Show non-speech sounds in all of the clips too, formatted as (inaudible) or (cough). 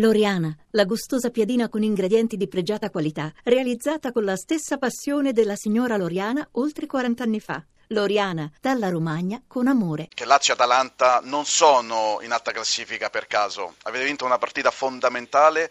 Loriana, la gustosa piadina con ingredienti di pregiata qualità, realizzata con la stessa passione della signora Loriana oltre 40 anni fa. Loriana, dalla Romagna con amore. Che Lazio e Atalanta non sono in alta classifica per caso. Avete vinto una partita fondamentale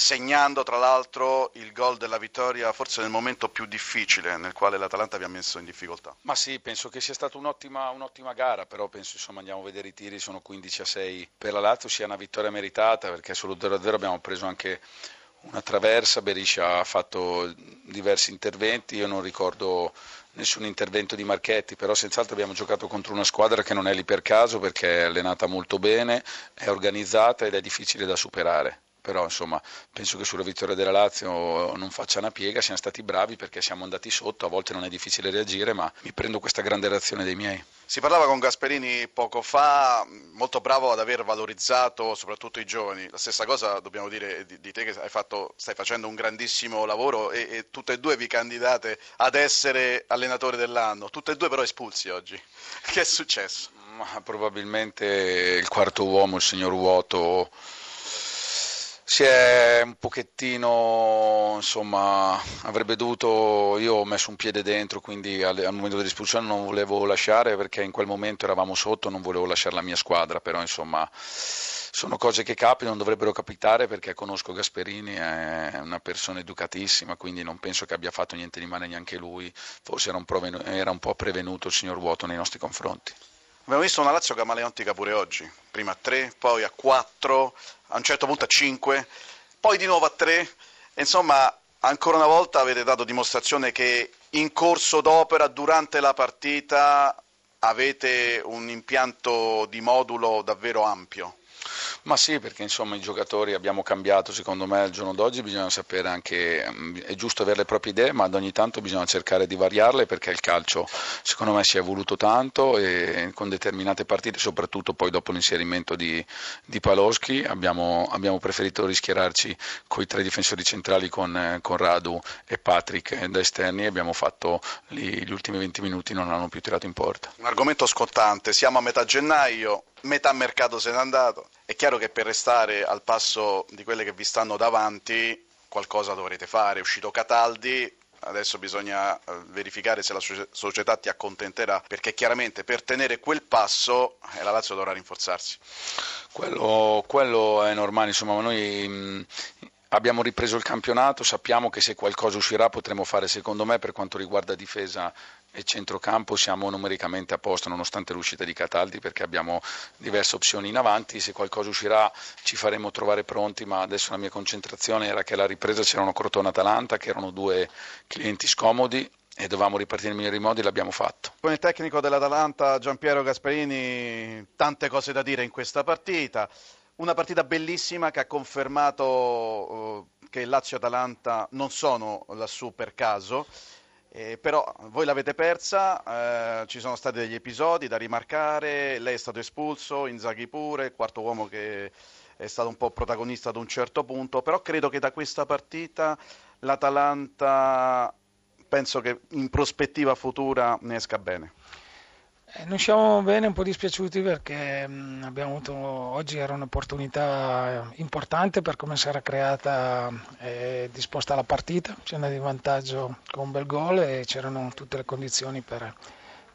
segnando tra l'altro il gol della vittoria forse nel momento più difficile nel quale l'Atalanta vi ha messo in difficoltà. Ma sì, penso che sia stata un'ottima, un'ottima gara, però penso insomma andiamo a vedere i tiri, sono 15 a 6 per la Lazio, sia una vittoria meritata perché sullo 0-0 abbiamo preso anche una traversa, Beriscia ha fatto diversi interventi, io non ricordo nessun intervento di Marchetti, però senz'altro abbiamo giocato contro una squadra che non è lì per caso perché è allenata molto bene, è organizzata ed è difficile da superare però insomma penso che sulla vittoria della Lazio non faccia una piega, siamo stati bravi perché siamo andati sotto, a volte non è difficile reagire, ma mi prendo questa grande reazione dei miei. Si parlava con Gasperini poco fa, molto bravo ad aver valorizzato soprattutto i giovani. La stessa cosa dobbiamo dire di, di te che fatto, stai facendo un grandissimo lavoro e, e, tutte e due vi candidate ad essere allenatori dell'anno, tutte e due però espulsi oggi. (laughs) Che è successo? Ma probabilmente il quarto uomo, il signor Vuoto si è un pochettino, insomma, avrebbe dovuto, io ho messo un piede dentro, quindi al, al momento dell'espulsione non volevo lasciare perché in quel momento eravamo sotto, non volevo lasciare la mia squadra, però insomma sono cose che capitano, non dovrebbero capitare perché conosco Gasperini, è una persona educatissima, quindi non penso che abbia fatto niente di male neanche lui, forse era un, provenu- era un po' prevenuto il signor Vuoto nei nostri confronti. Abbiamo visto una Lazio camaleontica pure oggi, prima a 3, poi a 4, a un certo punto a 5, poi di nuovo a 3, insomma ancora una volta avete dato dimostrazione che in corso d'opera, durante la partita, avete un impianto di modulo davvero ampio. Ma sì, perché insomma i giocatori abbiamo cambiato, secondo me al giorno d'oggi bisogna sapere anche, mm, è giusto avere le proprie idee, ma ad ogni tanto bisogna cercare di variarle perché il calcio secondo me si è evoluto tanto e con determinate partite, soprattutto poi dopo l'inserimento di, di Paloschi, abbiamo, abbiamo, preferito rischierarci con i tre difensori centrali con, con Radu e Patrick da esterni e abbiamo fatto gli, gli ultimi 20 minuti non hanno più tirato in porta. Un argomento scottante, siamo a metà gennaio, metà mercato se n'è andato. È chiaro che per restare al passo di quelle che vi stanno davanti qualcosa dovrete fare. È uscito Cataldi, adesso bisogna eh, verificare se la società ti accontenterà, perché chiaramente per tenere quel passo eh, la Lazio dovrà rinforzarsi. Quello, quello è normale, insomma, noi mh, abbiamo ripreso il campionato, sappiamo che se qualcosa uscirà potremo fare, secondo me, per quanto riguarda difesa e centrocampo siamo numericamente a posto nonostante l'uscita di Cataldi perché abbiamo diverse opzioni in avanti, se qualcosa uscirà ci faremo trovare pronti, ma adesso la mia concentrazione era che alla ripresa c'erano Crotone Atalanta, che erano due clienti scomodi e dovevamo ripartire nei migliori modi, l'abbiamo fatto. Con il tecnico dell'Atalanta Giampiero Gasperini, tante cose da dire in questa partita. Una partita bellissima che ha confermato uh, che Lazio e Atalanta non sono lassù per caso. Eh, però voi l'avete persa, eh, ci sono stati degli episodi da rimarcare, lei è stato espulso, Inzaghi pure, il quarto uomo che è stato un po' protagonista ad un certo punto, però credo che da questa partita l'Atalanta penso che in prospettiva futura ne esca bene. Eh, noi siamo bene, un po' dispiaciuti perché mh, abbiamo avuto, oggi era un'opportunità importante per come si era creata e disposta la partita, ci andati in vantaggio con un bel gol e c'erano tutte le condizioni per,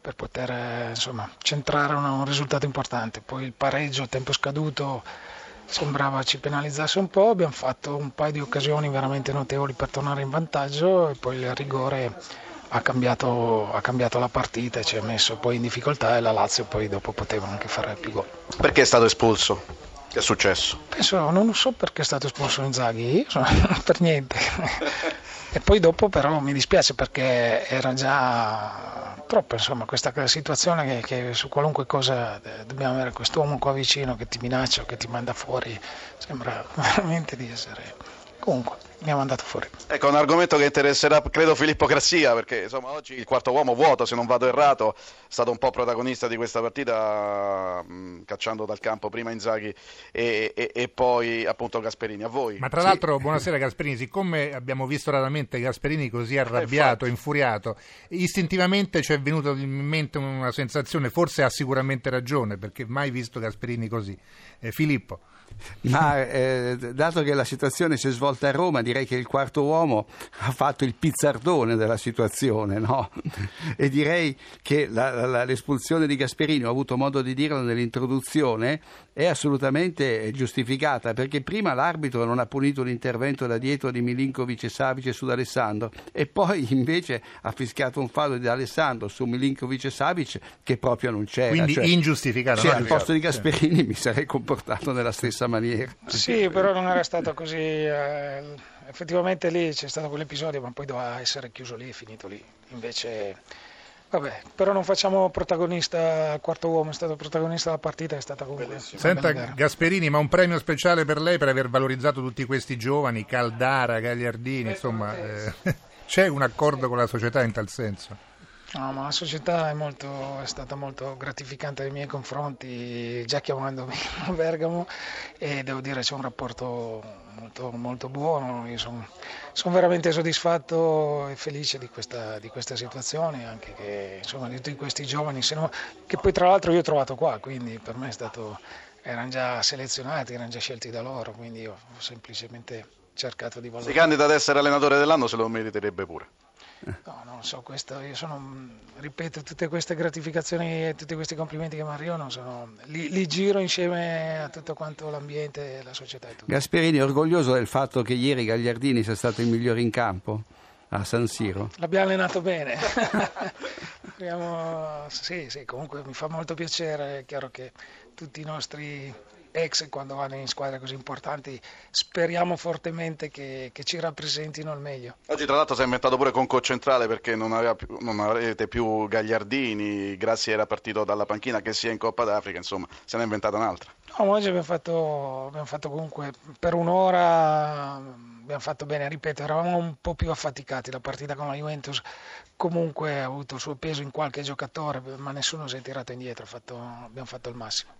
per poter eh, insomma, centrare un, un risultato importante. Poi il pareggio a tempo scaduto sembrava ci penalizzasse un po', abbiamo fatto un paio di occasioni veramente notevoli per tornare in vantaggio e poi il rigore ha cambiato, ha cambiato, la partita e ci ha messo poi in difficoltà e la Lazio poi dopo poteva anche fare più gol. Perché è stato espulso? Che è successo? Penso, non so perché è stato espulso Inzaghi, (laughs) per niente. e poi dopo però mi dispiace perché era già troppo insomma questa situazione che, che, su qualunque cosa dobbiamo avere quest'uomo qua vicino che ti minaccia o che ti manda fuori, sembra (laughs) veramente di essere... Comunque, mi ha mandato fuori. Ecco, un argomento che interesserà, credo, Filippo Grassia, perché insomma oggi il quarto uomo vuoto, se non vado errato, è stato un po' protagonista di questa partita, mh, cacciando dal campo prima Inzaghi e, e, e, poi appunto Gasperini. A voi. Ma tra sì. l'altro, buonasera Gasperini, siccome abbiamo visto raramente Gasperini così arrabbiato, infuriato, istintivamente ci è venuta in mente una sensazione, forse ha sicuramente ragione, perché mai visto Gasperini così. Eh, Filippo. Ma eh, dato che la situazione si è svolta a Roma, direi che il quarto uomo ha fatto il pizzardone della situazione, no? (laughs) E direi che la, la, l'espulsione di Gasperini, ho avuto modo di dirlo nell'introduzione, è assolutamente giustificata perché prima l'arbitro non ha punito l'intervento da dietro di Milinkovic e Savic su D'Alessandro e poi invece ha fischiato un fallo di D'Alessandro su Milinkovic e Savic che proprio non c'era. Quindi cioè, ingiustificato. Cioè, al posto di Gasperini sì. (laughs) mi sarei comportato nella stessa maniera. Sì, però non era stato così. Eh, effettivamente lì c'è stato quell'episodio, ma poi doveva essere chiuso lì, finito lì. Invece Vabbè, però non facciamo protagonista, il quarto uomo è stato protagonista della partita, è stata comunque Senta Gasperini, ma un premio speciale per lei per aver valorizzato tutti questi giovani, Caldara, Gagliardini, insomma, eh, (laughs) c'è un accordo con la società in tal senso? No, ma la società è, molto, è, stata molto gratificante nei miei confronti, già chiamandomi (laughs) a Bergamo e devo dire c'è un rapporto molto, molto buono, io sono son veramente soddisfatto e felice di questa, di questa situazione, anche che insomma, di tutti questi giovani, no, che poi tra l'altro io ho trovato qua, quindi per me è stato, erano già selezionati, erano già scelti da loro, quindi io ho semplicemente cercato di valutare. Si candida ad essere allenatore dell'anno se lo meriterebbe pure. No, non so, questo, io sono, ripeto, tutte queste gratificazioni e tutti questi complimenti che mi arrivano, sono, li, li, giro insieme a tutto quanto l'ambiente e la società. Gasperini è orgoglioso del fatto che ieri Gagliardini sia stato il migliore in campo a San Siro? L'abbiamo allenato bene. (laughs) Sì, sì, comunque mi fa molto piacere, è chiaro che tutti i nostri ex quando vanno in squadre così importanti speriamo fortemente che, che, ci rappresentino al meglio. Oggi tra l'altro si è inventato pure con centrale perché non, più, non, avete più Gagliardini, Grassi era partito dalla panchina che sia in Coppa d'Africa, insomma se ne è inventata un'altra. No, oggi abbiamo fatto, abbiamo fatto comunque per un'ora, abbiamo fatto bene, ripeto, eravamo un po' più affaticati, la partita con la Juventus comunque ha avuto il suo peso in qualche giocatore, ma nessuno si è tirato indietro, fatto, abbiamo fatto il massimo.